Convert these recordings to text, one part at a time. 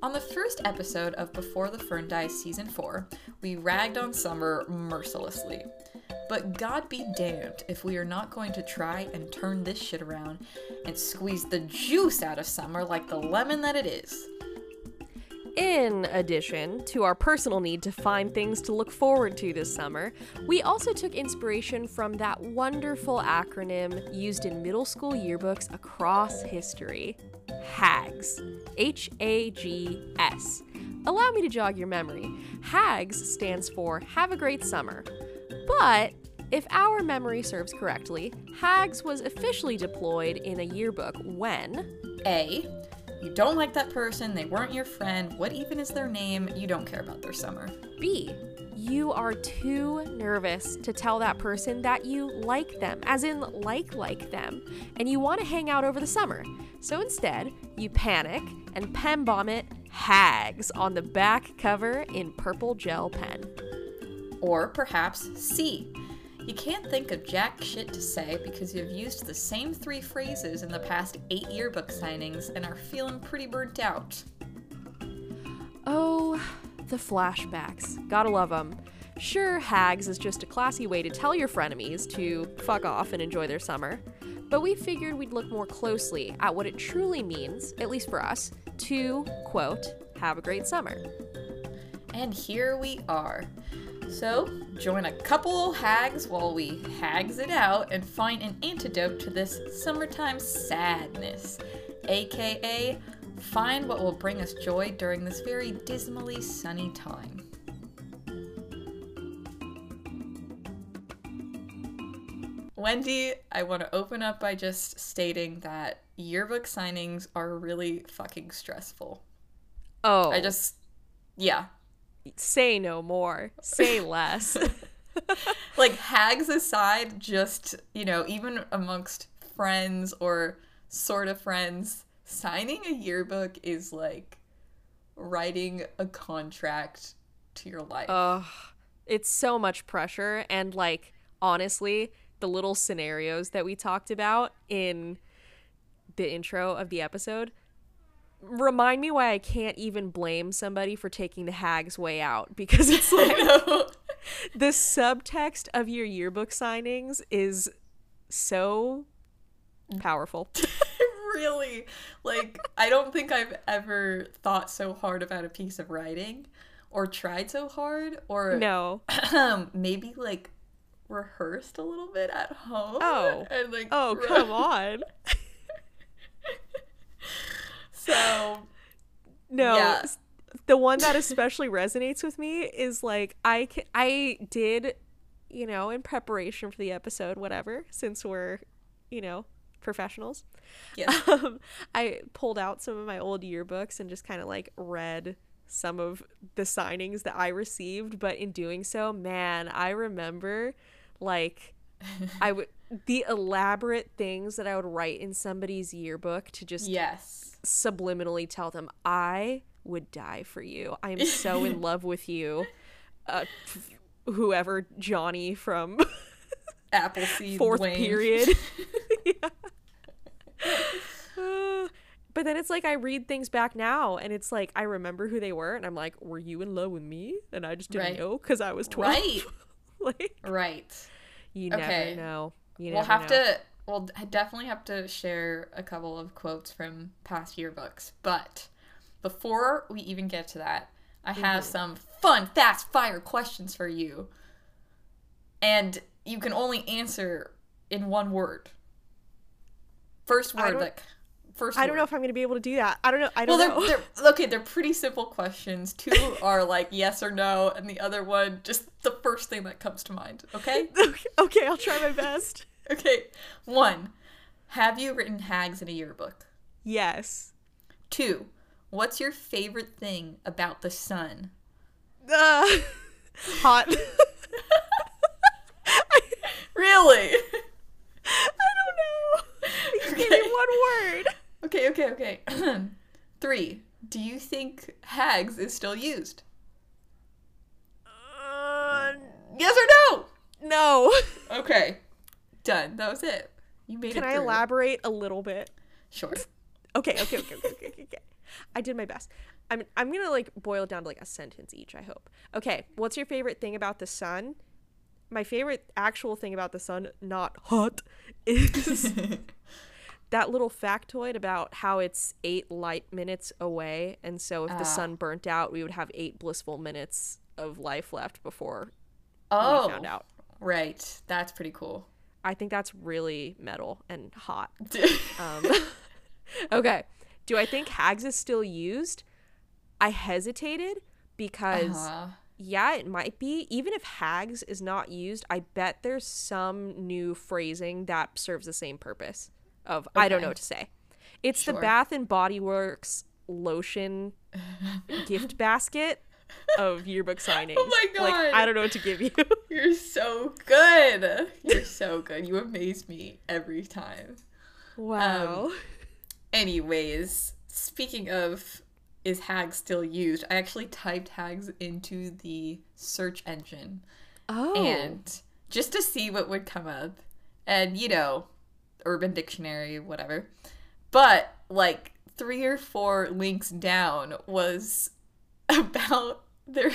On the first episode of Before the Fern Dies Season 4, we ragged on summer mercilessly. But God be damned if we are not going to try and turn this shit around and squeeze the juice out of summer like the lemon that it is. In addition to our personal need to find things to look forward to this summer, we also took inspiration from that wonderful acronym used in middle school yearbooks across history HAGS. H A G S. Allow me to jog your memory. HAGS stands for Have a Great Summer. But if our memory serves correctly, HAGS was officially deployed in a yearbook when A. You don't like that person, they weren't your friend, what even is their name? You don't care about their summer. B. You are too nervous to tell that person that you like them, as in like like them, and you want to hang out over the summer. So instead, you panic and pen bomb it hags on the back cover in purple gel pen. Or perhaps C. You can't think of jack shit to say because you've used the same three phrases in the past eight yearbook signings and are feeling pretty burnt out. Oh, the flashbacks. Gotta love them. Sure, hags is just a classy way to tell your frenemies to fuck off and enjoy their summer, but we figured we'd look more closely at what it truly means, at least for us, to, quote, have a great summer. And here we are. So, join a couple hags while we hags it out and find an antidote to this summertime sadness, aka find what will bring us joy during this very dismally sunny time. Wendy, I want to open up by just stating that yearbook signings are really fucking stressful. Oh, I just, yeah, say no more, say less. like hags aside, just, you know, even amongst friends or sort of friends, signing a yearbook is like writing a contract to your life. Ugh, it's so much pressure, and like honestly, the little scenarios that we talked about in the intro of the episode remind me why I can't even blame somebody for taking the hag's way out because it's like the subtext of your yearbook signings is so powerful. really like I don't think I've ever thought so hard about a piece of writing or tried so hard or no. maybe like rehearsed a little bit at home oh. and like oh come on. So no yeah. the one that especially resonates with me is like i ca- i did you know in preparation for the episode whatever since we're you know professionals. Yeah. um, i pulled out some of my old yearbooks and just kind of like read some of the signings that i received but in doing so man i remember like i would the elaborate things that i would write in somebody's yearbook to just yes. subliminally tell them i would die for you. I'm so in love with you. Uh, f- whoever johnny from Appleseed fourth Wayne. period but then it's like I read things back now and it's like I remember who they were and I'm like, were you in love with me? And I just didn't Right. know because I was 12. Right. like, right you Okay. never know. You we'll have know. to we'll definitely have to share a couple of quotes from past yearbooks but before we even get to that i have Mm-hmm. some fun fast fire questions for you and you can only answer in one word first word like first I don't know if I'm going to be able to do that. I don't know. I don't they're, know. they're okay they're pretty simple questions two are like yes or no and the other one just the first thing that comes to mind okay okay, okay, I'll try my best. Okay, one. Have you written hags in a yearbook? yes. Two. What's your favorite thing about the sun? Uh, hot. Really? I don't know. You just gave Okay. me one word. okay, okay, okay. Three. Do you think hags is still used? Uh, Yes or no? no. Okay. Done. That was it. You made Can it I elaborate a little bit? Sure. Okay, okay, okay, okay, okay, okay. I did my best. I'm I'm gonna like boil it down to like a sentence each. I hope. Okay, what's your favorite thing about the sun? My favorite actual thing about the sun, not hot, is that little factoid about how it's eight light minutes away, and so if the Ah. sun burnt out, we would have eight blissful minutes of life left before oh, we found out. right. That's pretty cool. I think that's really metal and hot. Um, okay. Do I think hags is still used? I hesitated because Uh-huh. yeah, it might be. Even if hags is not used, I bet there's some new phrasing that serves the same purpose. Of I don't know what to say. It's the Bath and Body Works lotion gift basket of yearbook signings. Oh my Like God. I don't know what to give you. You're so good. You're so good. You amaze me every time. wow. Um, anyways, speaking of is Hag still used, I actually typed hags into the search engine oh. and just to see what would come up. And you know, Urban Dictionary, whatever. But like three or four links down was about there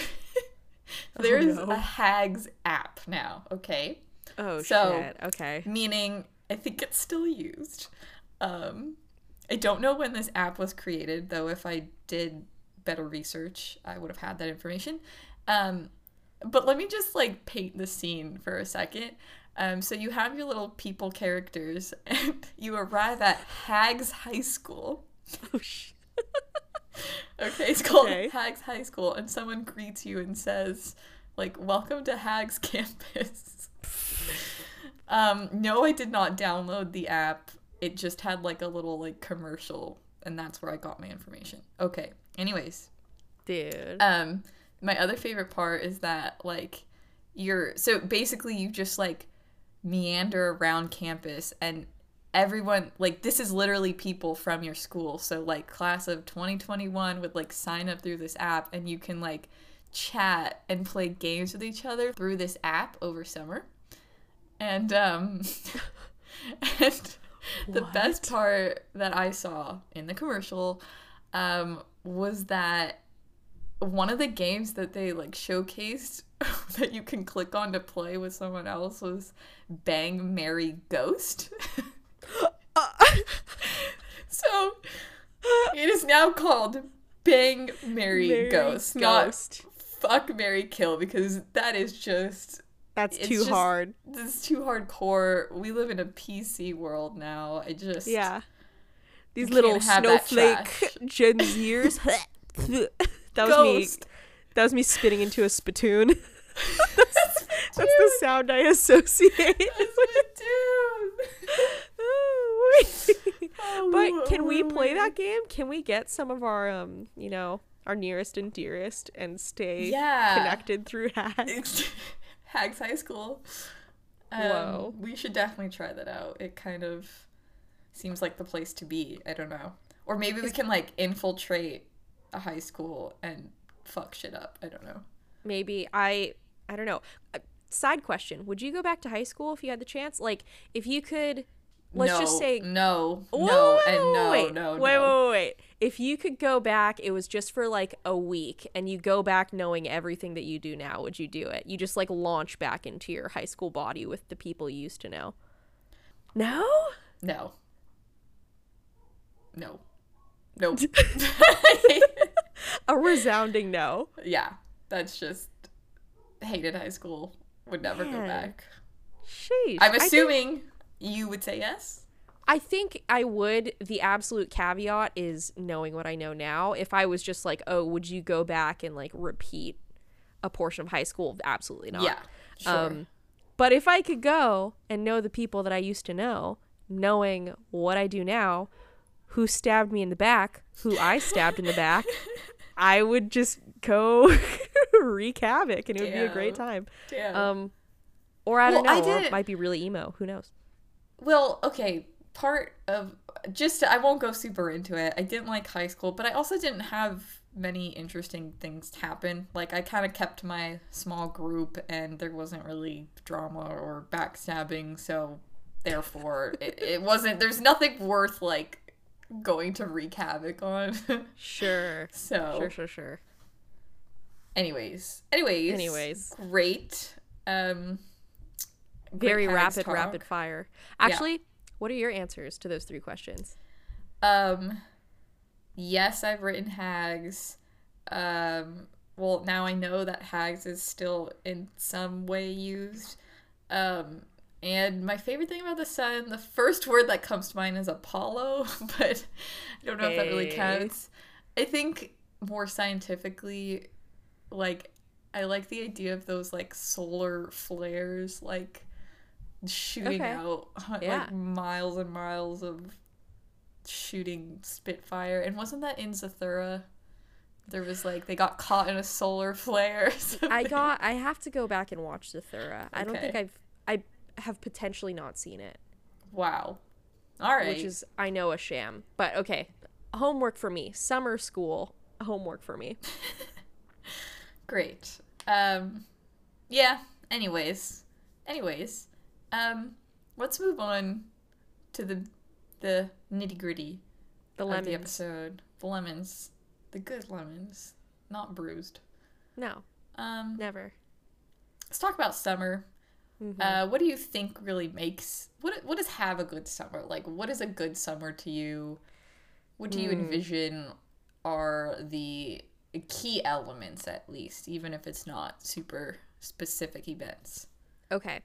there's no. a hags app now, okay? oh so- shit. Okay. meaning I think it's still used. Um, I don't know when this app was created, though. If I did better research, I would have had that information. Um, but let me just like paint the scene for a second. Um, so you have your little people characters, and you arrive at Hags High School. Oh shit. Okay, it's called Okay. Hags High School, and someone greets you and says, like, "Welcome to Hags campus." um, no, I did not download the app. It just had like a little like commercial, and that's where I got my information. Okay. Anyways, Dude. um, my other favorite part is that like you're so basically you just like meander around campus and everyone like this is literally people from your school. So like class of 2021 would like sign up through this app and you can like chat and play games with each other through this app over summer. And um and the best part that i saw in the commercial um was that one of the games that they like showcased that you can click on to play with someone else was Bang Mary Ghost. Uh. so it is now called Bang Mary, Mary Ghost, Ghost. not Fuck Mary Kill because that is just That's too just- hard. this is too hardcore. We live in a PC world now. I just Yeah. These little can't have that snowflake. Gen Zers. that was me. That was me spitting into a spittoon. That's, the sound I associate. That's my dude. but can we play that game? Can we get some of our um, you know, our nearest and dearest and stay Yeah. connected through hacks? It's Hags High School. Um, Whoa. We should definitely try that out. It kind of seems like the place to be. I don't know. Or maybe we can like infiltrate a high school and fuck shit up. I don't know. maybe i i don't know side question would you go back to high school if you had the chance like if you could let's just say no, Whoa, no, wait, and no, wait, no, wait, no. wait, wait. If you could go back, it was just for like a week, and you go back knowing everything that you do now. Would you do it? You just like launch back into your high school body with the people you used to know. No. No. No. Nope. A resounding no. yeah, that's just hated high school. Would never go back. Sheesh. I'm I think- assuming you would say yes. I think I would. The absolute caveat is knowing what I know now. If I was just like, oh, would you go back and like repeat a portion of high school? Absolutely not. Yeah. Sure. Um, but if I could go and know the people that I used to know, knowing what I do now, who stabbed me in the back, who I stabbed in the back, I would just go wreak havoc and it would be a great time. Damn. Um, or I don't Well, I know, or it might be really emo. Who knows? Well, okay, part of just I won't go super into it. I didn't like high school, but I also didn't have many interesting things happen. Like I kind of kept my small group and there wasn't really drama or backstabbing, so therefore it, it wasn't there's nothing worth like going to wreak havoc on. Sure. so, Sure, sure, sure. Anyways, anyways, Anyways. great. Um, great Very rapid, talk. rapid fire. Actually, what are your answers to those three questions? Um, yes, I've written hags. Um, well, now I know that hags is still in some way used. Um, and my favorite thing about the sun, the first word that comes to mind is Apollo, but I don't know if that really counts. I think more scientifically, like, I like the idea of those like solar flares, like shooting Okay. out Yeah. like miles and miles of shooting Spitfire. And wasn't that in Zathura? There was like they got caught in a solar flare. I got. I have to go back and watch Zathura. I don't think I've. I have potentially not seen it, wow. All right. which is I know a sham. But okay, homework for me. Summer school homework for me. Great. Um yeah, anyways. Anyways, um let's move on to the the nitty-gritty The of lemons. the episode. The lemons. The good lemons, not bruised. No, Um never. let's talk about summer. Mhm. Uh what do you think really makes what what does have a good summer? Like what is a good summer to you? What do you Hmm. envision are the key elements at least, even if it's not super specific events? Okay.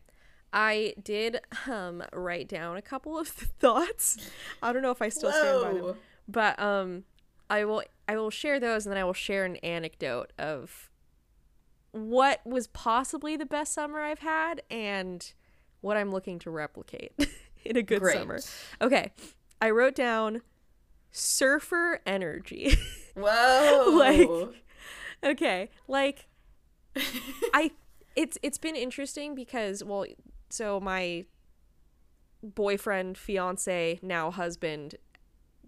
I did um write down a couple of thoughts. I don't know if I still stand by them. But um I will I will share those and then I will share an anecdote of what was possibly the best summer I've had and what I'm looking to replicate in a good Great. summer. Okay. I wrote down surfer energy. Whoa. Like- okay. Like I it's it's been interesting because well so my boyfriend, fiance, now husband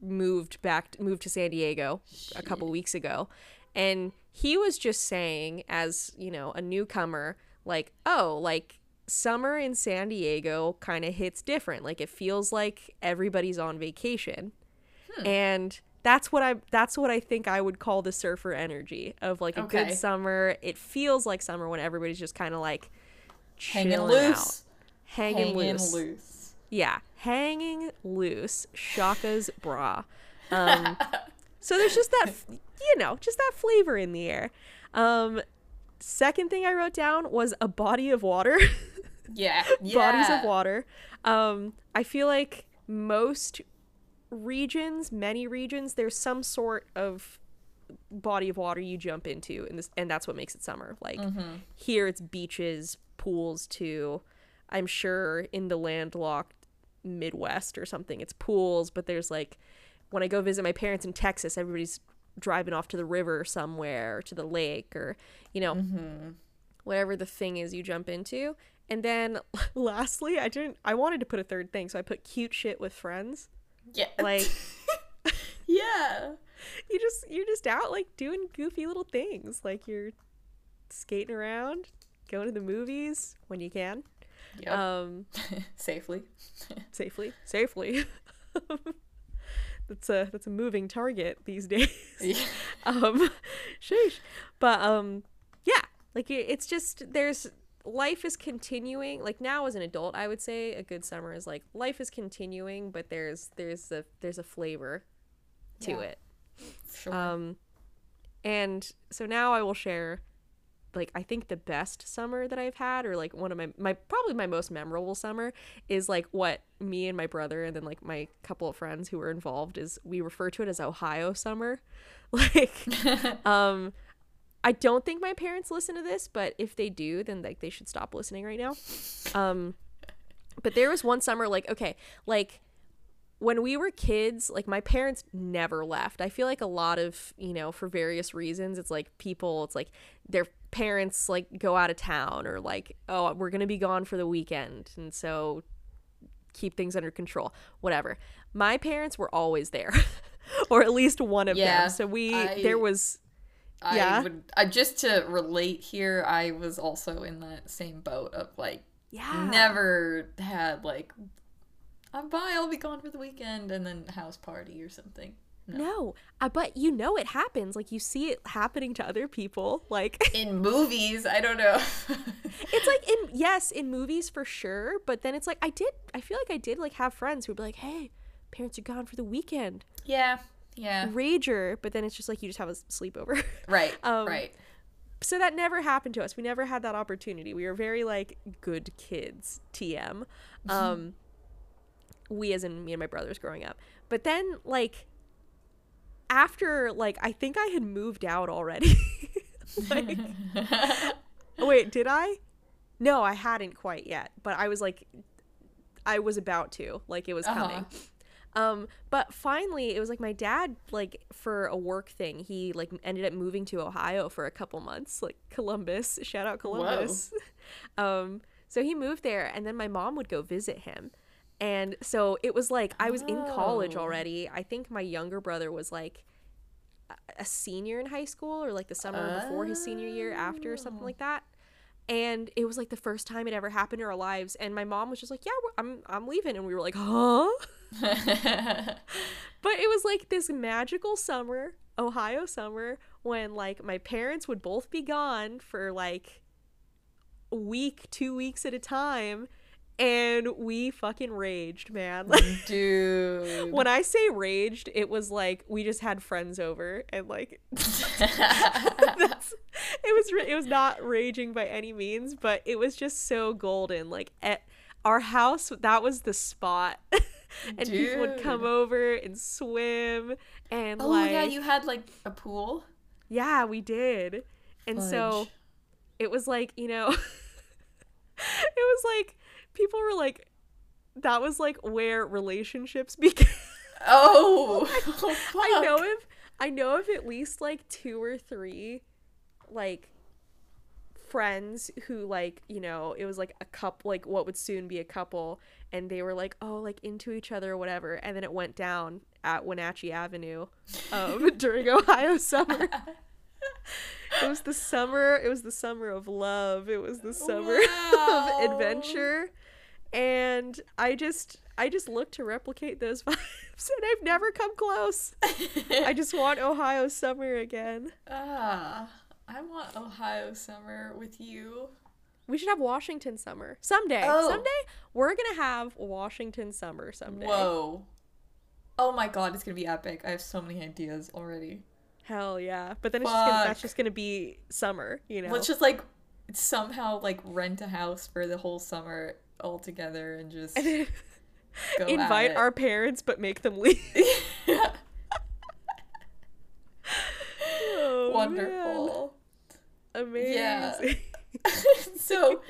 moved back moved to San Diego a couple weeks ago and he was just saying as, you know, a newcomer like, "Oh, like summer in San Diego kind of hits different. Like it feels like everybody's on vacation." Hmm. And that's what I that's what I think I would call the surfer energy of like a Okay. good summer. It feels like summer when everybody's just kind of like hanging loose. hanging, loose. loose. Yeah, hanging loose. Shaka's bra. Um, so there's just that, you know, just that flavor in the air. Um, second thing I wrote down was a body of water. Yeah. yeah. bodies of water. Um, I feel like most regions, many regions, there's some sort of body of water you jump into, and this, and that's what makes it summer. Like mm-hmm. here, it's beaches, pools too. I'm sure in the landlocked Midwest or something, it's pools. But there's like when I go visit my parents in Texas, everybody's driving off to the river somewhere, or to the lake, or you know, mm-hmm. whatever the thing is you jump into. And then lastly, I didn't I wanted to put a third thing, so I put cute shit with friends. Yeah. Like yeah. you just you're just out like doing goofy little things. Like you're skating around, going to the movies when you can. Yep. Um Safely. safely. Safely. that's a that's a moving target these days. Yeah. um sheesh but um yeah like it's just there's life is continuing like now as an adult i would say a good summer is like life is continuing but there's there's a there's a flavor to Yeah. it Sure. um and so now i will share like i think the best summer that i've had or like one of my my probably my most memorable summer is like what me and my brother and then like my couple of friends who were involved is we refer to it as ohio summer like um i don't think my parents listen to this but if they do then like they should stop listening right now um but there was one summer like okay like when we were kids, like my parents never left. I feel like a lot of, you know, for various reasons, it's like people, it's like their parents like go out of town or like, oh, we're going to be gone for the weekend. And so keep things under control, whatever. My parents were always there, or at least one of Yeah, them. So we, I- there was, I Yeah. would I just to relate here, I was also in that same boat of like yeah. never had like I'm bye. I'll be gone for the weekend, and then house party or something. No, uh, but you know it happens. Like you see it happening to other people. Like In movies, I don't know. it's like in yes, in movies for sure. But then it's like I did. I feel like I did like have friends who'd be like, "Hey, parents are gone for the weekend." yeah, yeah. Rager, but then it's just like you just have a sleepover. Right, Um, right. so that never happened to us. We never had that opportunity. We were very like good kids. TM. Um, we as in me and my brothers growing up. But then like after like I think I had moved out already. like wait, did I? No, I hadn't quite yet. But I was like I was about to. Like it was Uh-huh. coming. Um, but finally, it was like my dad, like for a work thing, he like ended up moving to Ohio for a couple months, like Columbus. Shout out Columbus. um, so he moved there, and then my mom would go visit him, and so it was like I was in college Oh. already. I think my younger brother was like a- senior in high school, or like the summer before his senior year, after or something Oh. like that. And it was like the first time it ever happened in our lives, and my mom was just like, "Yeah, I'm I'm leaving," and we were like, "Huh." But it was like this magical summer, Ohio summer, when like my parents would both be gone for like a week, two weeks at a time, and we fucking raged, man. Like, Dude. when I say raged, it was like we just had friends over and like that's it was it was not raging by any means, but it was just so golden. Like at our house, that was the spot. and people would come over and swim and oh like yeah, you had like a pool. yeah, we did. And so it was like, you know, it was like people were like that was like where relationships began. Oh, oh I know of I know of at least like two or three like friends who like, you know, it was like a couple like what would soon be a couple and they were like, oh, like into each other or whatever, and then it went down at Wenatchee Avenue um during Ohio summer. It was the summer. It was the summer of love. It was the summer Wow. of adventure, and I just, I just look to replicate those vibes, and I've never come close. I just want Ohio summer again. ah, I want Ohio summer with you. We should have Washington summer someday. Oh. Someday we're gonna have Washington summer someday. Whoa. Oh my god, it's gonna be epic. I have so many ideas already. Hell yeah! But then it's just gonna, that's just gonna be summer, you know. Let's just like somehow like rent a house for the whole summer all together and just invite it. our parents, but make them leave. Oh, man. Amazing. Yeah. so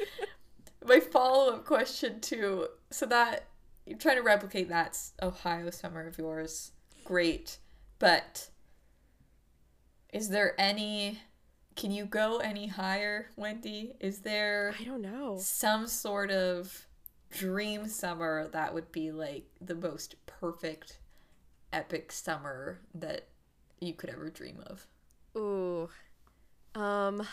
my follow-up question too so that you're trying to replicate that ohio summer of yours great but is there any can you go any higher wendy is there I don't know. some sort of dream summer that would be like the most perfect epic summer that you could ever dream of Ooh. Um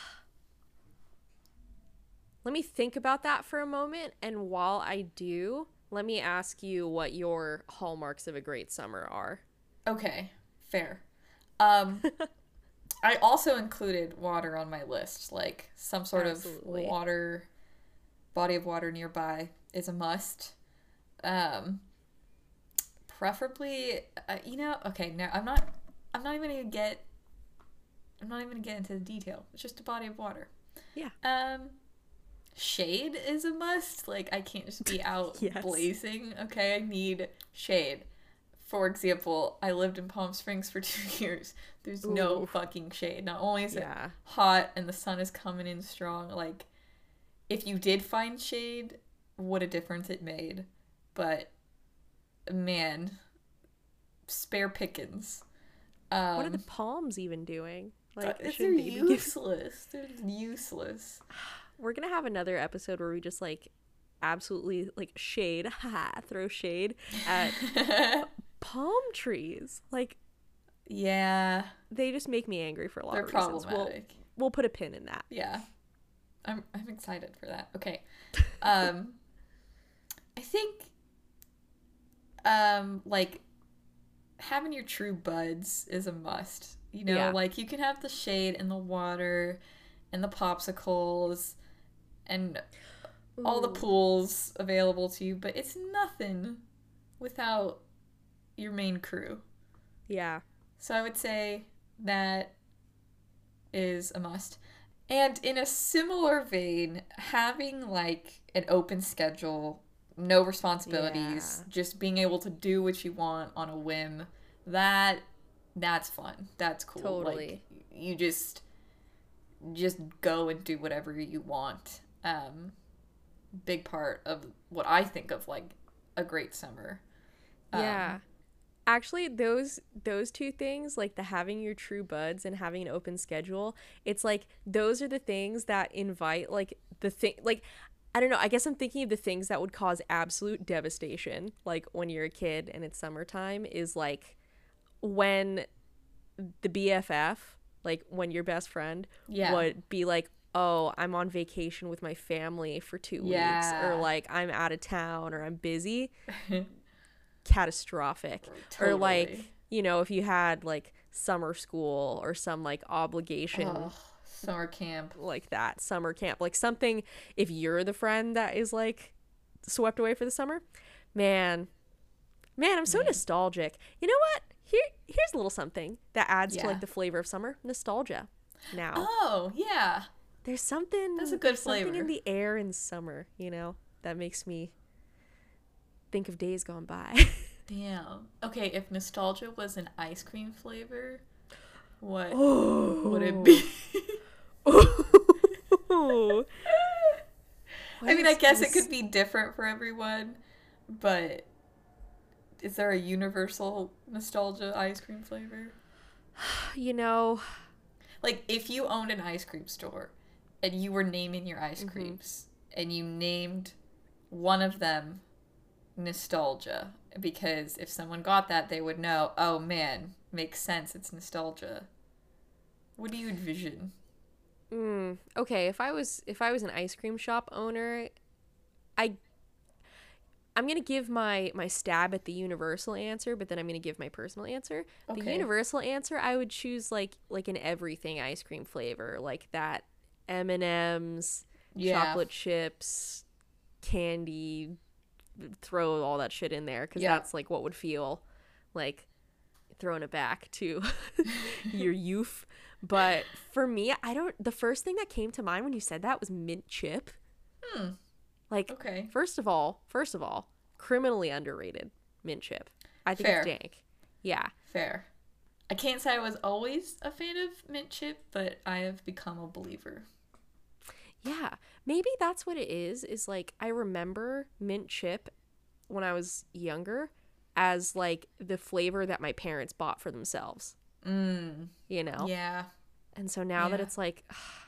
Let me think about that for a moment and while I do, let me ask you what your hallmarks of a great summer are. Okay, fair. Um, I also included water on my list, like some sort Absolutely. of water, body of water nearby is a must. Um, preferably, uh, you know, okay, no, I'm not, I'm not even gonna get, I'm not even gonna get into the detail. It's just a body of water. Yeah. Um, shade is a must. Like I can't just be out Yes. blazing. Okay, I need shade. For example, I lived in Palm Springs for two years. There's no fucking shade. Not only is Yeah. it hot and the sun is coming in strong, like if you did find shade, what a difference it made. But man, spare pickings. Um, what are the palms even doing? Like uh, they're shouldn't they be giv- useless. They're useless. We're going to have another episode where we just like absolutely like shade, throw shade at palm trees. Like yeah, they just make me angry for a lot they're of reasons. We'll, we'll put a pin in that. Yeah. I'm I'm excited for that. Okay. Um I think um like having your true buds is a must. You know, Yeah. like you can have the shade and the water and the popsicles and all the pools available to you, but it's nothing without your main crew. Yeah. So I would say that is a must. And in a similar vein, having like an open schedule, no responsibilities, Yeah. just being able to do what you want on a whim, that that's fun. That's cool. Totally. Like you just just go and do whatever you want. Um big part of what I think of like a great summer. Um, Yeah. Actually, those those two things, like the having your true buds and having an open schedule, it's like those are the things that invite like the thing like I don't know, I guess I'm thinking of the things that would cause absolute devastation, like when you're a kid and it's summertime, is like when the BFF, like when your best friend Yeah. would be like, Oh, I'm on vacation with my family for two weeks, or like I'm out of town or I'm busy catastrophic or like you know if you had like summer school or some like obligation summer camp. like that summer camp like something if you're the friend that is like swept away for the summer man man i'm so Man. nostalgic you know what here here's a little something that adds to like the flavor of summer nostalgia now Oh, yeah. there's something That's a good there's something flavor. in the air in summer you know that makes me think of days gone by Damn. Okay, if nostalgia was an ice cream flavor, what oh would it be? I mean, I guess it could be different for everyone, but is there a universal nostalgia ice cream flavor? You know, Like, if you owned an ice cream store and you were naming your ice Mhm. creams and you named one of them nostalgia, because if someone got that, they would know, oh man, makes sense, it's nostalgia. What do you envision? mm, okay. If I was if I was an ice cream shop owner, I I'm gonna give my my stab at the universal answer, but then I'm gonna give my personal answer. The universal answer, I would choose like like an everything ice cream flavor, like that M and M's, Yeah. chocolate chips, candy, throw all that shit in there because Yeah. that's like what would feel like throwing it back to your youth. But for me, I don't. The first thing that came to mind when you said that was mint chip. Hmm. Like, Okay. first of all, first of all, criminally underrated mint chip. I think Fair. it's dank. Yeah. Fair. I can't say I was always a fan of mint chip, but I have become a believer. Yeah, maybe that's what it is. Is like I remember mint chip when I was younger as like the flavor that my parents bought for themselves. Mm. You know, Yeah. and so now that it's like,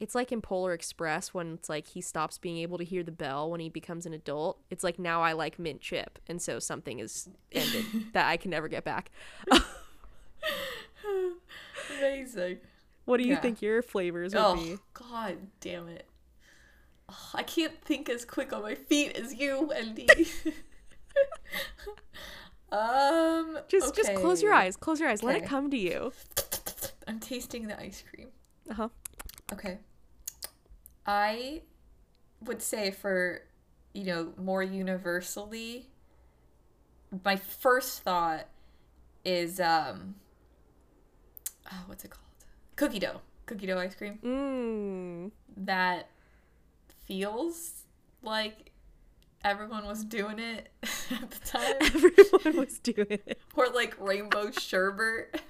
it's like in Polar Express when it's like he stops being able to hear the bell when he becomes an adult. It's like now I like mint chip, and so something is ended that I can never get back. Amazing. What do you Yeah. think your flavors would be? Oh, be? God damn it. Oh, I can't think as quick on my feet as you, Wendy. um, Just just close your eyes. Close your eyes. Let it come to you. I'm tasting the ice cream. Uh huh. Okay. I would say for, you know, more universally, my first thought is um oh, what's it called? Cookie dough. Cookie dough ice cream. Mmm. That feels like everyone was doing it at the time. Everyone was doing it. or like rainbow sherbet.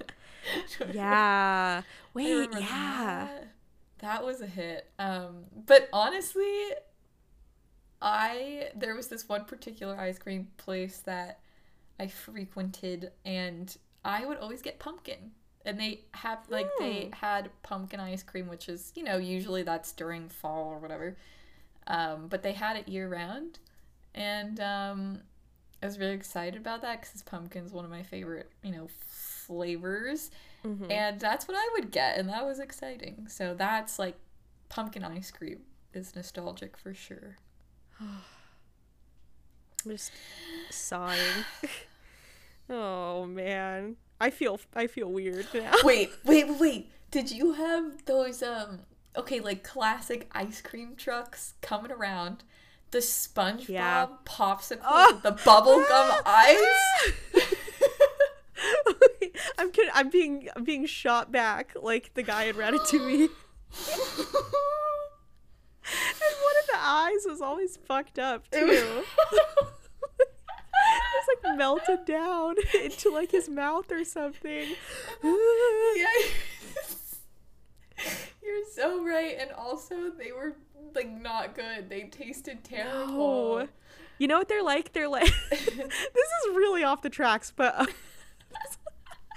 Yeah. Wait, yeah. That. That was a hit. Um, but honestly, I there was this one particular ice cream place that I frequented, and I would always get pumpkin. And they have like they Hmm. had pumpkin ice cream, which is you know usually that's during fall or whatever. Um, but they had it year round, and um, I was really excited about that because pumpkin's one of my favorite you know flavors. Mhm. And that's what I would get, and that was exciting. So that's like pumpkin ice cream is nostalgic for sure. I'm just sighing. oh man. I feel I feel weird now. Wait, wait, wait. Did you have those um okay, like classic ice cream trucks coming around? The SpongeBob Yeah. popsicle Oh. the bubblegum ice? I'm kidding. I'm being I'm being shot back like the guy in Ratatouille. And one of the eyes was always fucked up too. it was like melted down into like his mouth or something. yeah. You're so right. And also they were like not good. They tasted terrible. No. You know what they're like? They're like this is really off the tracks, but uh,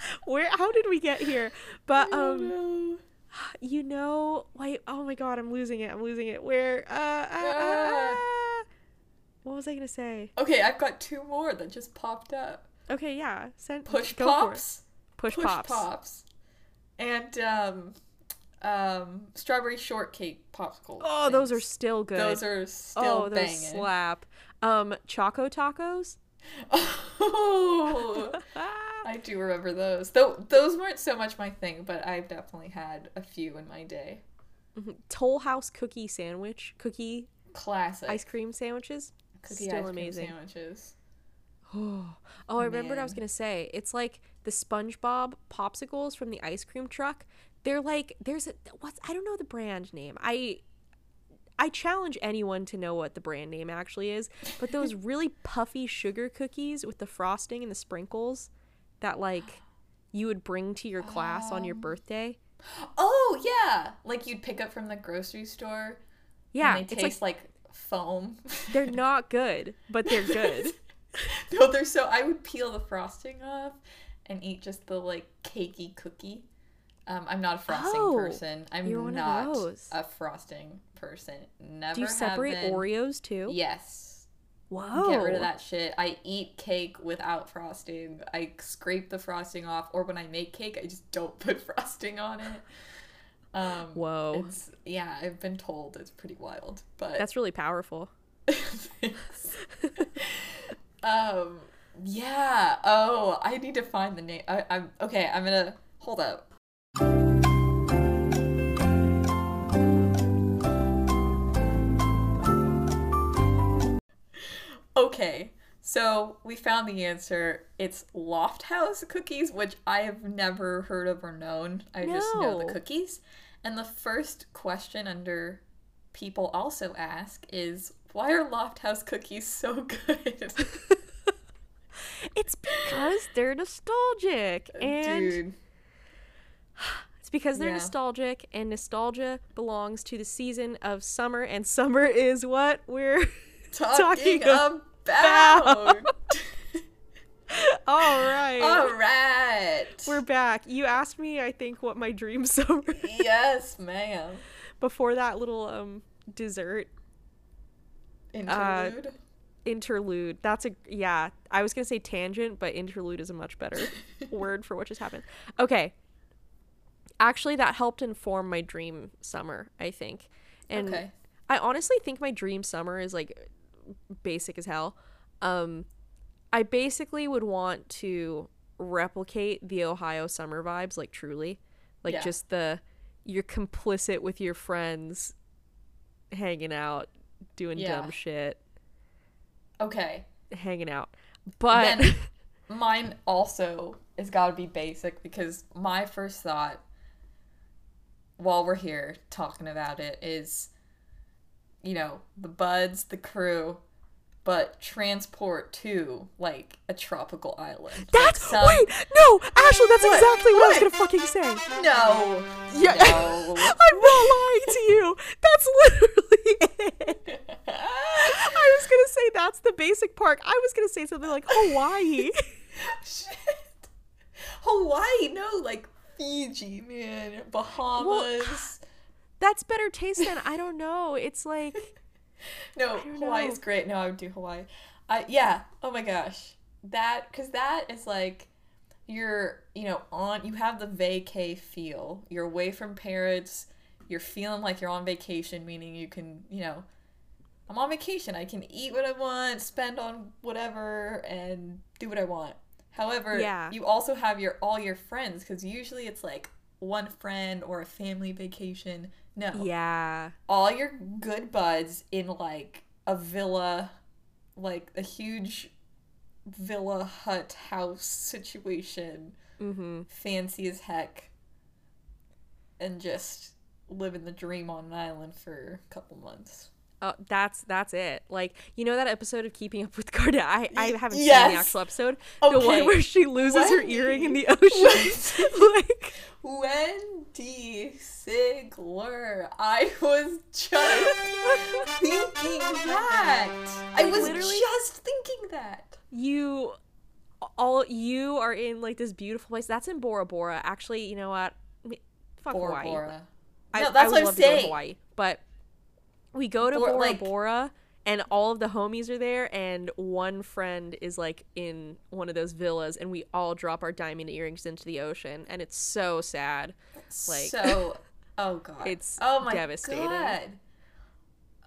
where how did we get here? But I um know. you know wait oh my god i'm losing it i'm losing it where uh, uh, uh, uh, what was i gonna say Okay, I've got two more that just popped up. okay yeah send Push pops. push, Push pops, pops. And um um strawberry shortcake popsicles. oh those are still good Those are still banging. oh those banging. slap um choco tacos Oh, I do remember those. Though those weren't so much my thing, but I've definitely had a few in my day. Mm-hmm. toll house cookie sandwich cookie Classic ice cream sandwiches cookie still ice cream amazing sandwiches. oh oh! i remember. what i was gonna say it's like the spongebob popsicles from the ice cream truck they're like there's a what's i don't know the brand name i I challenge anyone to know what the brand name actually is, but those really puffy sugar cookies with the frosting and the sprinkles that like you would bring to your class on your Um, birthday. Oh yeah, like you'd pick up from the grocery store. Yeah, and they it's like taste like, foam. they're not good, but they're good. no, they're so. I would peel the frosting off and eat just the like cakey cookie. Um, I'm not a frosting Oh, person. I'm you're one of not a frosting person. Never Do you separate been. Oreos too? Yes. Whoa. Get rid of that shit. I eat cake without frosting. I scrape the frosting off, or when I make cake, I just don't put frosting on it. Um, Whoa. It's yeah, I've been told it's pretty wild, but That's really powerful. Um, yeah. Oh, I need to find the name. I'm okay. I'm gonna hold up. Okay, so we found the answer. It's Lofthouse cookies, which I have never heard of or known. I just know the cookies. And the first question under people also ask is why are Lofthouse cookies so good? It's because they're nostalgic. Uh, and Dude. it's because they're Yeah. nostalgic and nostalgia belongs to the season of summer and summer is what we're Talking, Talking about. All right. All right. We're back. You asked me, I think, what my dream summer yes, ma'am. before that little um dessert Interlude. interlude. That's a yeah. I was gonna say tangent, but interlude is a much better word for what just happened. Okay. Actually, that helped inform my dream summer. I think, and okay. I honestly think my dream summer is like basic as hell. Um, I basically would want to replicate the Ohio summer vibes, like truly, like Yeah. just the you're complicit with your friends, hanging out, doing Yeah. dumb shit, Okay. hanging out. But then mine also has got to be basic because my first thought while we're here talking about it is you know the buds the crew but transport to like a tropical island that's Some- wait no, Ashley, that's What? exactly what, I was gonna fucking say. no Yeah. no I'm not lying to you. That's literally it. I was gonna say that's the basic park. I was gonna say something like Hawaii. Shit. Hawaii, no, like Fiji, man, Bahamas. That's better taste than I don't know. It's like no, don't Hawaii's great. No, I would do Hawaii. I yeah. Oh my gosh, that because that is like you're you know on you have the vacay feel. You're away from parents. You're feeling like you're on vacation, meaning you can you know I'm on vacation. I can eat what I want, spend on whatever, and do what I want. However, Yeah. you also have your all your friends because usually it's like one friend or a family vacation. No, Yeah. all your good buds in like a villa, like a huge villa hut house situation, Mm-hmm. fancy as heck, and just living the dream on an island for a couple months. Oh, that's that's it. Like you know that episode of Keeping Up with Kardashian. I, I haven't seen the actual episode. The one where she loses her earring in the ocean. like Wendy Sigler. I was just thinking that. I was Literally- just thinking that. you, all you are in like this beautiful place. That's in Bora Bora. Actually, you know what? I Fuck Bora Hawaii. Bora. I, No, I that's would what I'm love to go to saying. Hawaii, but we go to Bora- Bora like- Bora, and all of the homies are there, and one friend is like in one of those villas, and we all drop our diamond earrings into the ocean, and it's so sad. Like- so, oh god, It's oh my devastating. god,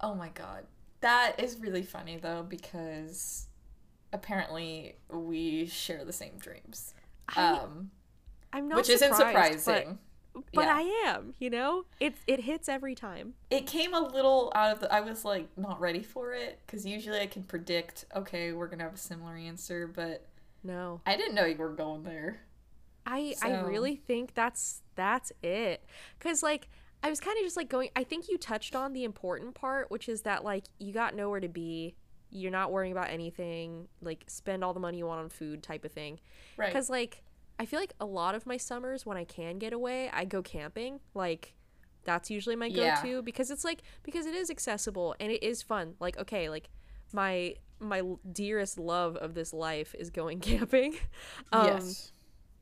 oh my god. That is really funny though because apparently we share the same dreams. I- Um, I'm not which isn't surprising. But, Yeah. I am. You know, it it hits every time. it came a little out of the i was like not ready for it because usually i can predict okay we're gonna have a similar answer but No, i didn't know you were going there I I really think that's that's it. Cause like I was kind of just like going. I think you touched on the important part, which is that like you got nowhere to be. You're not worrying about anything. Like spend all the money you want on food, type of thing. right Because like I feel like a lot of my summers when I can get away, I go camping. Like that's usually my go-to because it's like because it is accessible and it is fun. Like okay, like my my dearest love of this life is going camping. Um, yes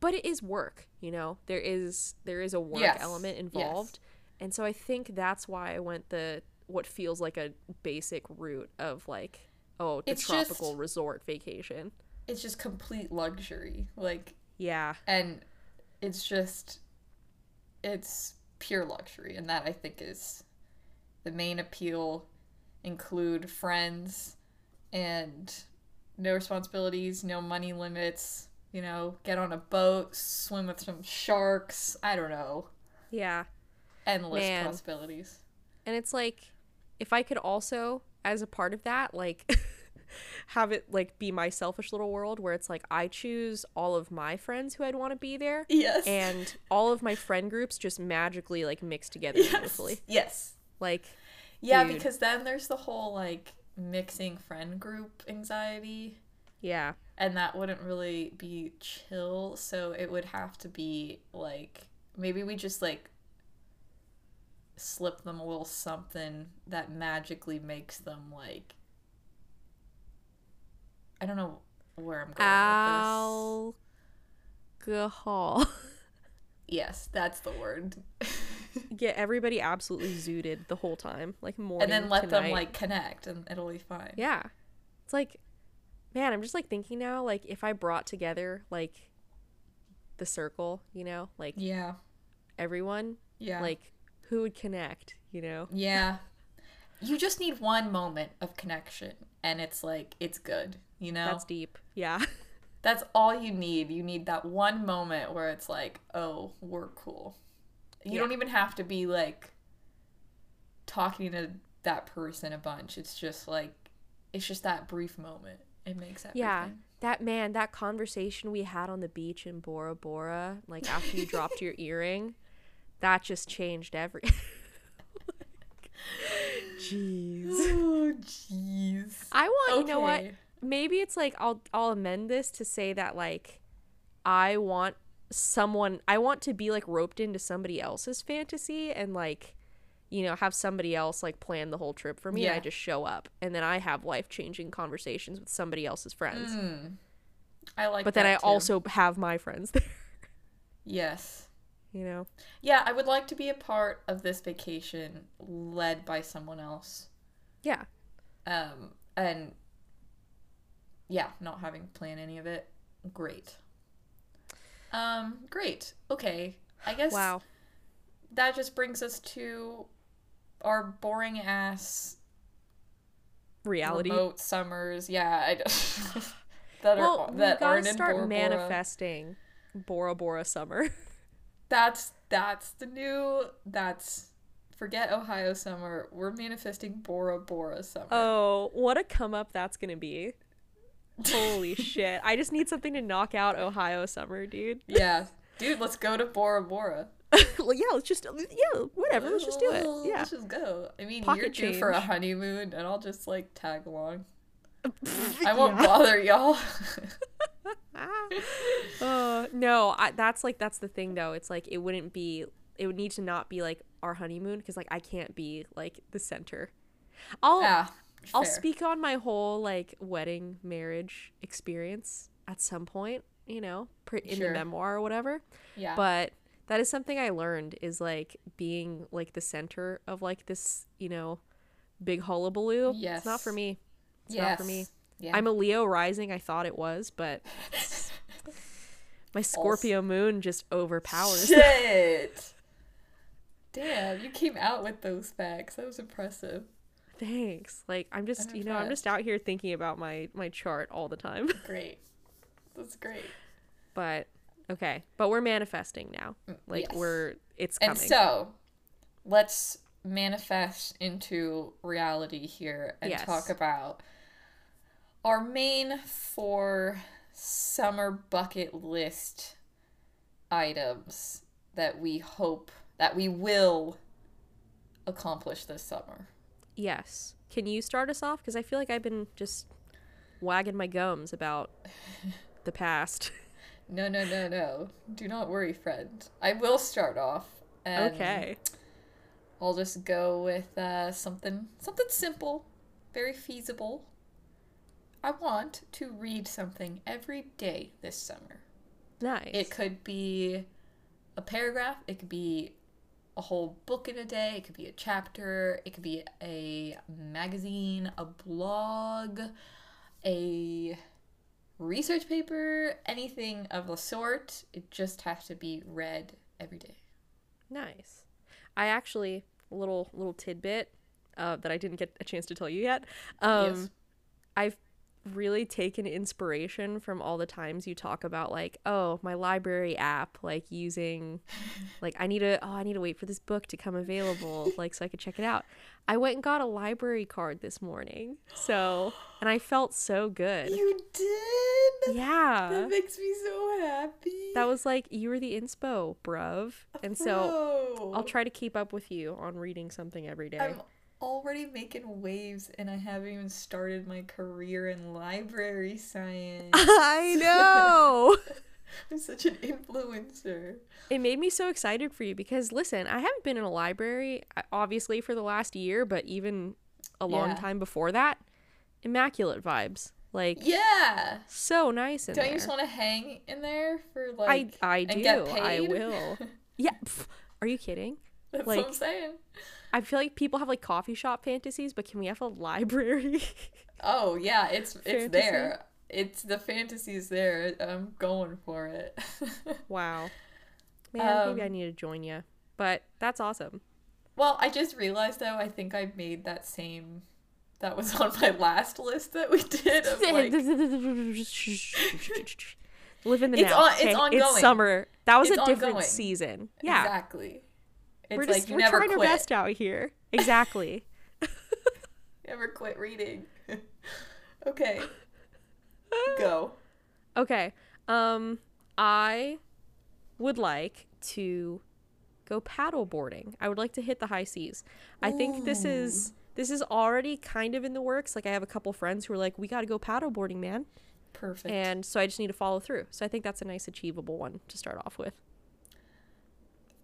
but it is work you know there is there is a work Yes, element yes. involved and so i think that's why i went the what feels like a basic route of like oh the It's tropical just- resort vacation it's just complete luxury like yeah. And it's just it's pure luxury and that i think is the main appeal. Include friends and no responsibilities no money limits you know get on a boat swim with some sharks i don't know. Yeah. Endless Man. possibilities. And it's like if i could also as a part of that like have it like be my selfish little world where it's like i choose all of my friends who i'd want to be there yes. and all of my friend groups just magically like mix together yes. beautifully. Yes. Like yeah Dude. because then there's the whole like mixing friend group anxiety. Yeah. And that wouldn't really be chill so it would have to be like maybe we just like slip them a little something that magically makes them like i don't know where i'm going with alcohol. yes that's the word Get everybody absolutely zooted the whole time, like more. and then let to them like connect and it'll be fine yeah. It's like, man, I'm just like thinking now, like if I brought together like the circle, you know, like yeah everyone, yeah like who would connect, you know? yeah you just need one moment of connection and it's like it's good you know That's deep. Yeah. That's all you need. You need that one moment where it's like, oh, we're cool. You Yeah. don't even have to be like talking to that person a bunch. It's just like, it's just that brief moment. It makes everything. Yeah. That man, that conversation we had on the beach in Bora Bora, like after you dropped your earring, that just changed every. Jeez. Oh, jeez. I want, you know what? Maybe it's like I'll I'll amend this to say that like I want someone I want to be like roped into somebody else's fantasy and like you know have somebody else like plan the whole trip for me and I just show up and then I have life-changing conversations with somebody else's friends. Mm. I like but then I too. also have my friends there, Yes. you know. Yeah, I would like to be a part of this vacation led by someone else. Yeah. um and yeah not having to plan any of it great um great okay i guess Wow. that just brings us to our boring ass reality. remote summers. Yeah, I don't- that well, are we that gotta aren't in start Bora Bora. manifesting Bora Bora summer. That's that's the new. That's forget Ohio summer. We're manifesting Bora Bora summer. oh, what a come up that's gonna be. Holy shit. I just need something to knock out Ohio summer, dude. yeah, dude, let's go to Bora Bora. well, yeah, let's just yeah, whatever, let's just do it. Yeah. let's just go. I mean, Pocket you're due for a honeymoon, and I'll just like tag along. I won't bother y'all. uh, no, I, that's like that's the thing though. It's like it wouldn't be. It would need to not be like our honeymoon because like I can't be like the center. I'll ah, I'll fair. speak on my whole like wedding marriage experience at some point. You know, in Sure. the memoir or whatever. Yeah. But that is something I learned is like being like the center of like this. You know, big hullabaloo. It's not for Yes. me. It's not for me. Yeah. I'm a Leo rising. I thought it was, but my Scorpio moon just overpowers. Shit. Damn, you came out with those facts. That was impressive. Thanks. Like I'm just, I'm you know, I'm just out here thinking about my my chart all the time. Great. That's great. but okay, but we're manifesting now. Like Mm, yes. we're it's coming. And so, let's manifest into reality here and Yes. talk about our main four summer bucket list items that we hope that we will accomplish this summer. Yes. Can you start us off cuz I feel like I've been just wagging my gums about the past. No, no, no, no. Do not worry, friend. I will start off. And okay. I'll just go with uh, something something simple, very feasible. I want to read something every day this summer. Nice. It could be a paragraph, it could be a whole book in a day, it could be a chapter, it could be a magazine, a blog, a research paper, anything of the sort. It just has to be read every day. Nice. I actually a little little tidbit uh, that I didn't get a chance to tell you yet. Um, Yes. I've really taken inspiration from all the times you talk about like, oh, my library app, like using, like I need to, oh, I need to wait for this book to come available, like so I could check it out. I went and got a library card this morning, so and I felt so good. You did? Yeah. That makes me so happy. That was like you were the inspo, bruv. And so Bro. I'll try to keep up with you on reading something every day. Already making waves and I haven't even started my career in library science. I know. I'm such an influencer. it made me so excited for you because listen, I haven't been in a library uh, obviously for the last year, but even a long Yeah. time before that, immaculate vibes. Like Yeah. so nice in Don't there. you just want to hang in there for like I and do. I will. yeah. pff, Are you kidding? That's like- what I'm saying. I feel like people have like coffee shop fantasies, but can we have a library? Oh yeah, it's it's Fantasy? there. It's the fantasy's there. I'm going for it. wow. Man, maybe I Um, need to join you. But that's awesome. Well, I just realized though, I think I made that same. That was on my last list that we did. Of, like, Live in the It's now. on- it's okay? ongoing. summer. That was It's a different ongoing. season. Yeah. exactly. It's We're like just you we're never trying quit. our best out here. Exactly. Never quit reading. okay. Go. okay. Um I would like to go paddle boarding. I would like to hit the high seas. I think this is this is already kind of in the works. Like I have a couple friends who are like, "We got to go paddle boarding, man." Perfect. And so I just need to follow through. So I think that's a nice achievable one to start off with.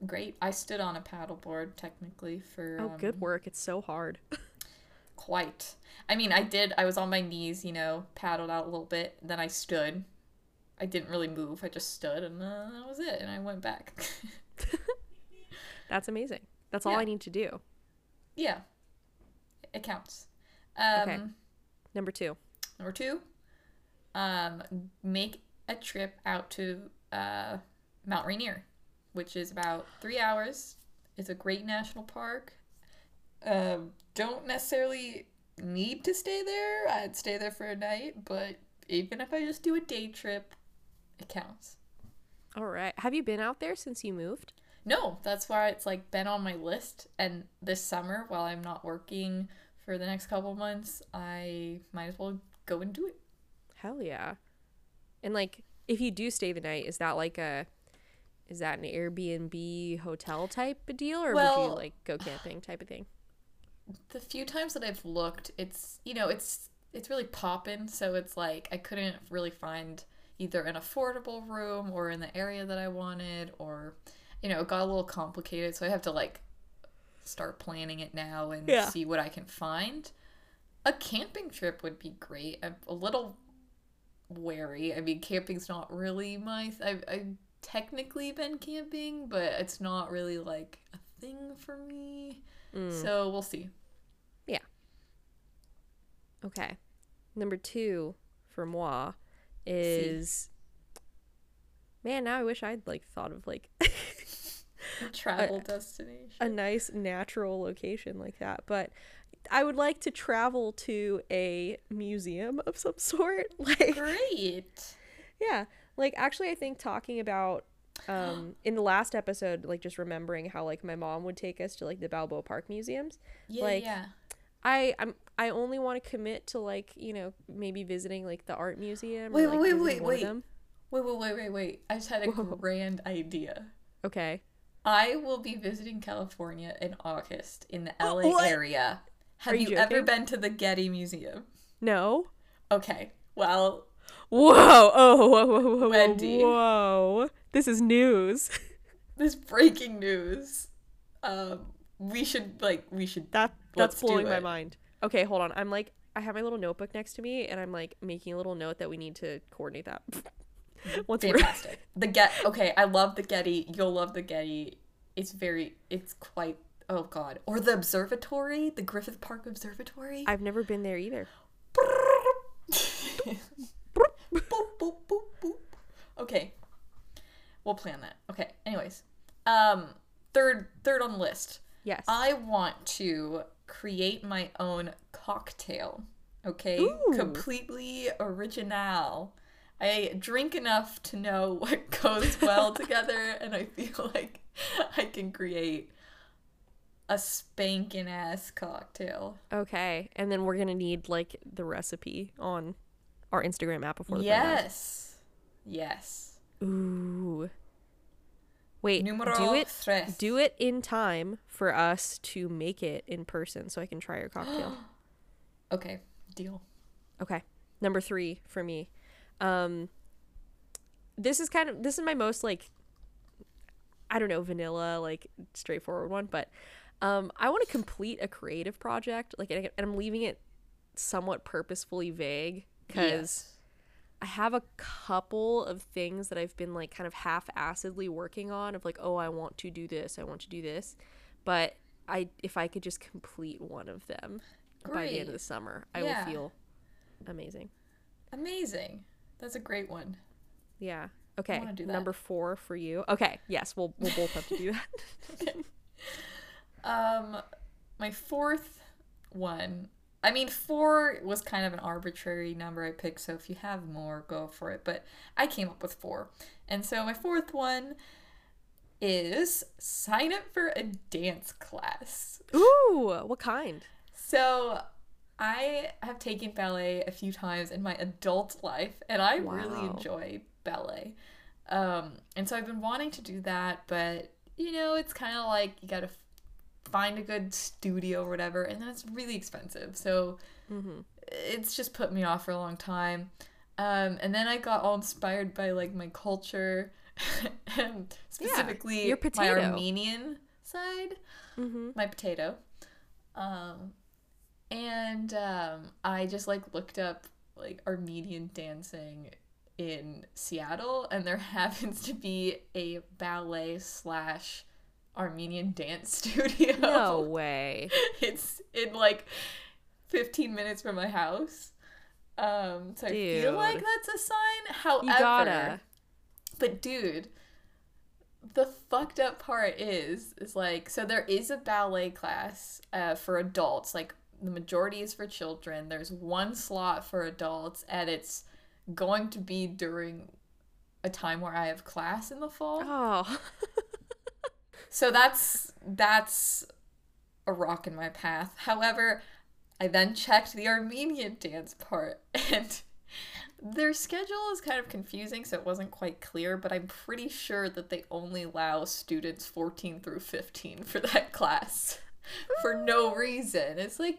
Great. I stood on a paddleboard technically for Oh, um, good work. It's so hard. quite. I mean, I did. I was on my knees, you know, paddled out a little bit. Then I stood. I didn't really move. I just stood, and uh, that was it. And I went back. That's amazing. That's all I need to do. yeah, it counts. Um, Okay. Number 2. Number two, um, make a trip out to uh, Mount Rainier, which is about three hours. It's a great national park. Um, don't necessarily need to stay there, I'd stay there for a night. But even if I just do a day trip, it counts. All right. Have you been out there since you moved? No, that's why it's like been on my list. And this summer, while I'm not working for the next couple months, I might as well go and do it. Hell yeah. And like if you do stay the night, is that like a is that an Airbnb hotel type of deal or would you like go camping type of thing? The few times that I've looked, it's you know, it's it's really poppin', so it's like I couldn't really find either an affordable room or in the area that I wanted or you know, it got a little complicated, so I have to like start planning it now and Yeah. see what I can find. A camping trip would be great. I'm a little wary. I mean, camping's not really my. I've, I've technically been camping, but it's not really like a thing for me. Mm. So we'll see. Yeah. Okay. Number two for moi is man, now I wish I'd like thought of like A travel destination. a nice natural location like that. But I would like to travel to a museum of some sort. Like Great. Yeah. Like actually I think talking about um in the last episode like just remembering how like my mom would take us to like the Balboa Park museums. Yeah, Like, yeah. I I'm I only want to commit to like, you know, maybe visiting like the art museum Wait, or like wait, visiting wait, wait. Wait, wait, wait, wait, wait. I just had a Whoa. grand idea. Okay. I will be visiting California in August in the LA What? area. Have Are you you, ever been to the Getty Museum? No. Okay. Well, Whoa. Oh, whoa, whoa, whoa, whoa. Wendy. Whoa. This is news. this breaking news. Um, we should like we should. That that's blowing my mind. Okay, hold on. I'm like I have my little notebook next to me and I'm like making a little note that we need to coordinate that. We're Fantastic. the get. Okay, I love the Getty. You'll love the Getty. It's very. It's quite. Oh God. Or the observatory, the Griffith Park Observatory. I've never been there either. boop, boop, boop. Okay. We'll plan that. Okay. Anyways. Um third third on the list. Yes. I want to create my own cocktail. Okay? Ooh. Completely original. I drink enough to know what goes well together and I feel like I can create a spanking ass cocktail. okay. And then we're going to need like the recipe on our Instagram app before the Yes. Yes. Ooh. Wait, Numero do it tres. do it in time for us to make it in person so I can try your cocktail. Okay, deal. Okay. Number three for me. Um this is kind of this is my most like I don't know, vanilla, like straightforward one, but um I want to complete a creative project, like and I'm leaving it somewhat purposefully vague because Yes. I have a couple of things that I've been like kind of half-assedly working on of like, oh, I want to do this, I want to do this, but I if I could just complete one of them by the end of the summer, I Yeah. will feel amazing. Amazing. That's a great one. Yeah. Okay. wanna do that. Number four for you. Okay. Yes, we'll we'll both have to do that. Um, my fourth one. I mean, four was kind of an arbitrary number I picked, so if you have more, go for it. But I came up with four. And so my fourth one is sign up for a dance class. Ooh, what kind? So I have taken ballet a few times in my adult life, and I really enjoy ballet. Um, and so I've been wanting to do that, but you know, it's kind of like you gotta f- find a good studio or whatever, and then it's really expensive. So Mm-hmm. it's just put me off for a long time. Um, and then I got all inspired by like my culture, and specifically your my. Armenian side Mm-hmm. my potato. Um, and um, I just like looked up like Armenian dancing in Seattle, and there happens to be a ballet slash Armenian dance studio. No way. it's in like 15 minutes from my house. Um, so I feel like that's a sign. However, but dude, the fucked up part is is like so there is a ballet class uh, for adults, like the majority is for children. There's one slot for adults, and it's going to be during a time where I have class in the fall. Oh. So that's that's a rock in my path. However, I then checked the Armenian dance part and their schedule is kind of confusing, so it wasn't quite clear, but I'm pretty sure that they only allow students 14 through 15 for that class for no reason. It's like,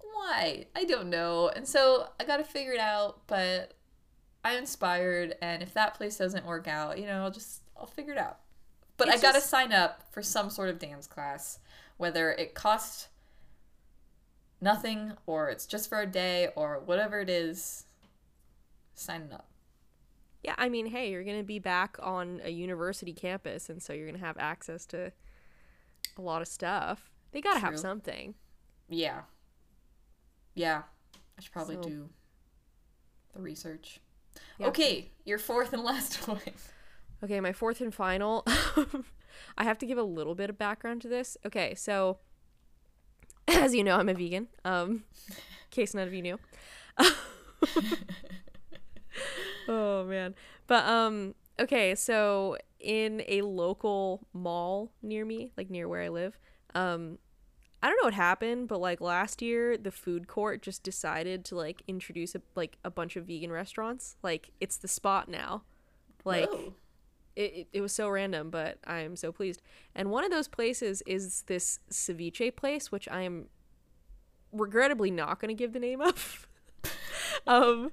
why? I don't know. And so I got to figure it out, but I'm inspired, and if that place doesn't work out, you know, I'll just, I'll figure it out. But It's I got to just- sign up for some sort of dance class, whether it costs nothing or it's just for a day or whatever it is. Sign up. Yeah, I mean, hey, you're to be back on a university campus, and so you're to have access to a lot of stuff. They got to have something. Yeah. Yeah. I should probably So- do the research. Yeah. Okay, your fourth and last one. Okay, my fourth and final. I have to give a little bit of background to this. Okay, so as you know, I'm a vegan. Um, case none of you knew. oh man, but um, okay, so in a local mall near me, like near where I live, um, I don't know what happened, but like last year, the food court just decided to like introduce a, like a bunch of vegan restaurants. Like it's the spot now. Like Whoa. It, it, it was so random, but I am so pleased. And one of those places is this ceviche place, which I am regrettably not going to give the name of. um,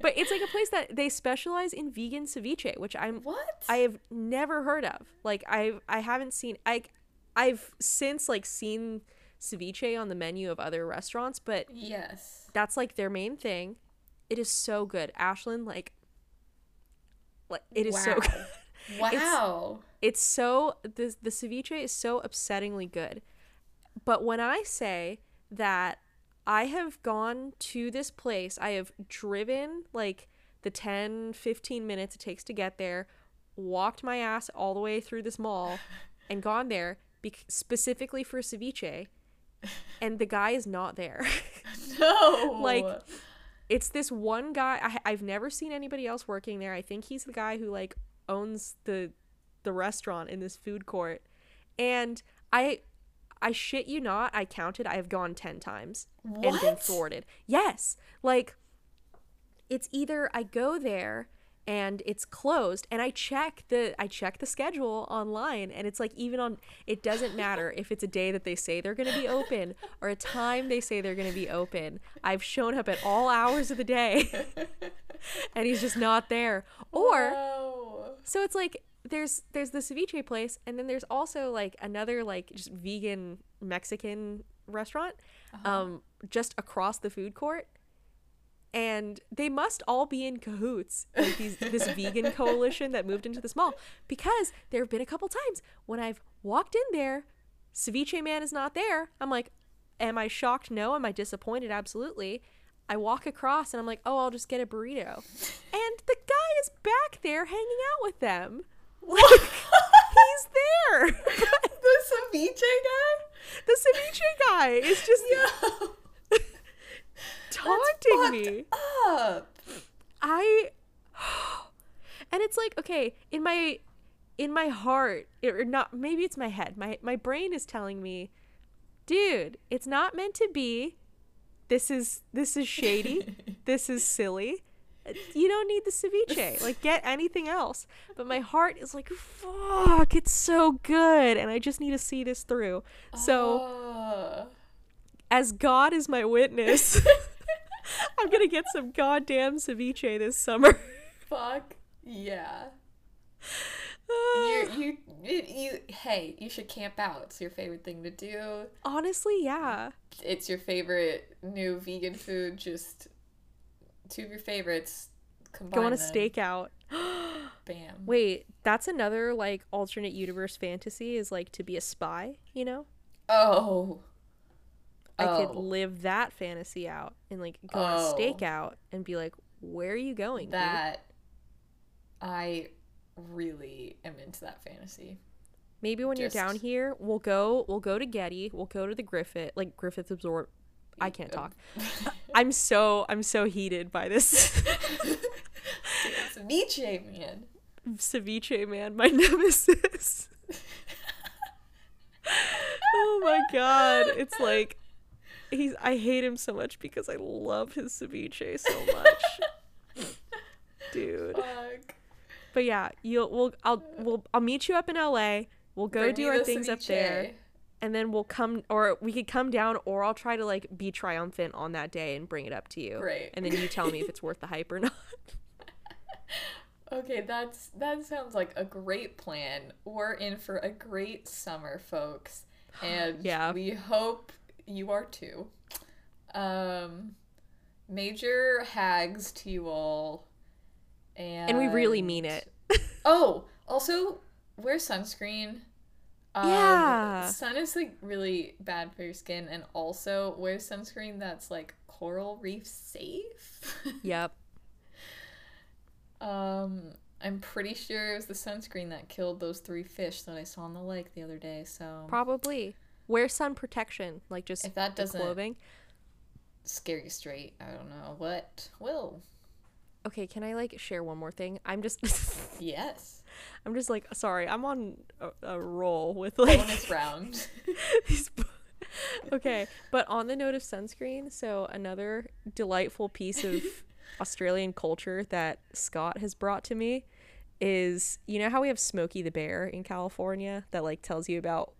but it's like a place that they specialize in vegan ceviche, which I'm what? I have never heard of. Like I've I haven't seen I I've since like seen ceviche on the menu of other restaurants, but yes. that's like their main thing. It is so good. Ashland like like it is so good. Wow. It's so the the ceviche is so upsettingly good. But when I say that I have gone to this place, I have driven like the 10 15 minutes it takes to get there, walked my ass all the way through this mall and gone there bec- specifically for ceviche and the guy is not there. no. like, it's this one guy I, I've never seen anybody else working there. I think he's the guy who like owns the the restaurant in this food court. And I I shit you not, I counted I have gone 10 times and been What? thwarted. Yes. Like it's either I go there and it's closed and I check the I check the schedule online and it's like even on it doesn't matter if it's a day that they say they're going to be open or a time they say they're going to be open. I've shown up at all hours of the day and he's just not there. Or Wow. So it's like there's there's the ceviche place and then there's also like another like just vegan Mexican restaurant um just across the food court. And they must all be in cahoots with these, this vegan coalition that moved into this mall because there have been a couple times when I've walked in there, ceviche man is not there. I'm like, am I shocked? No. Am I disappointed? Absolutely. I walk across and I'm like, oh, I'll just get a burrito. And the guy is back there hanging out with them. Like, he's there. the ceviche guy? the ceviche guy is just Yo. taunting me. Up. I and it's like okay in my in my heart or not maybe it's my head my my brain is telling me dude it's not meant to be this is this is shady. This is silly. You don't need the ceviche. Like get anything else. But my heart is like fuck it's so good. And i just need to see this through. So Oh. as god is my witness i'm gonna get some goddamn ceviche this summer. Fuck yeah. You, you, you, hey, you should camp out. It's your favorite thing to do. Honestly, yeah. It's your favorite new vegan food. Just two of your favorites. Combine Go on a them. stakeout. Bam. Wait, that's another like alternate universe fantasy is like to be a spy, you know? Oh. I oh. could live that fantasy out and like go on a Oh. stakeout and be like, where are you going? dude?" that. I really am into that fantasy. Maybe when Just- you're down here, we'll go. We'll go to Getty. We'll go to the Griffith, like Griffith Absorb. I can't talk. I'm so I'm so heated by this ceviche, man. ceviche man, my nemesis. oh my god, it's like he's. I hate him so much because I love his ceviche so much, dude. Fuck. But yeah, you'll we'll I'll we'll I'll meet you up in LA. We'll go Bring do our things up there. and then we'll come or we could come down or I'll try to like be triumphant on that day and bring it up to you. Great. And then you tell me if it's worth the hype or not. Okay, that's that sounds like a great plan. We're in for a great summer, folks, and Yeah. we hope you are too. Um, major hags to you all, and And we really mean it. Oh, also wear sunscreen. Um, Yeah. sun is like really bad for your skin, and also wear sunscreen that's like coral reef safe. Yep. Um, I'm pretty sure it was the sunscreen that killed those three fish that I saw in the lake the other day. So Probably. Wear sun protection, like just if that doesn't clothing. scare you straight, I don't know what will. Okay, can I like share one more thing? I'm just Yes, I'm just like sorry, I'm on a, a roll with like bonus round. these okay but on the note of sunscreen so another delightful piece of australian culture that scott has brought to me is you know how we have smokey the bear in california that like tells you about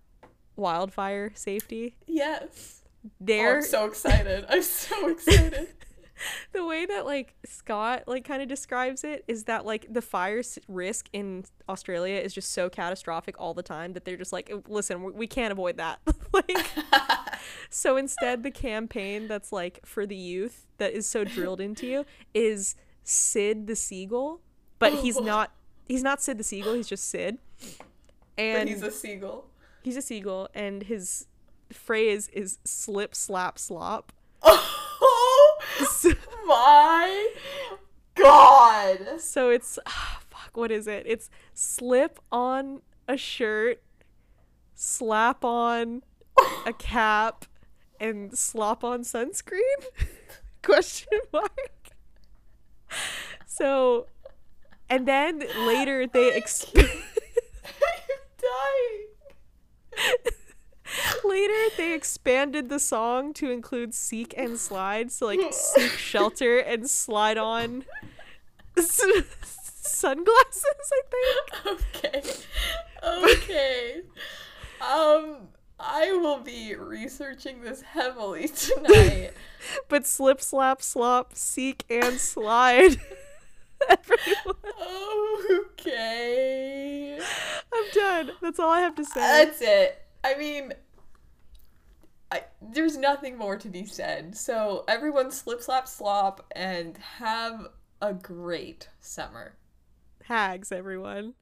wildfire safety yes. Oh, there I'm so excited. I'm so excited. the way that like Scott like kind of describes it is that like the fire risk in Australia is just so catastrophic all the time that they're just like oh, listen we, can't avoid that. Like so instead the campaign that's like for the youth that is so drilled into you is Sid the seagull but he's not he's not Sid the seagull he's just Sid. But and he's a seagull. he's a seagull and his phrase is slip slap slop. Oh so, my god! So it's ah, fuck. What is it? It's slip on a shirt, slap on a cap, and slop on sunscreen? Question mark. So, and then later they exp- I'm dying. Later they expanded the song to include seek and slide. So like seek shelter and slide on sunglasses. I think. Okay. Okay. Um, I will be researching this heavily tonight. but slip, slap, slop, seek, and slide. Okay. I'm done. That's all I have to say. That's it. I mean, I, there's nothing more to be said. So everyone slip, slap, slop, and have a great summer. Hags, everyone.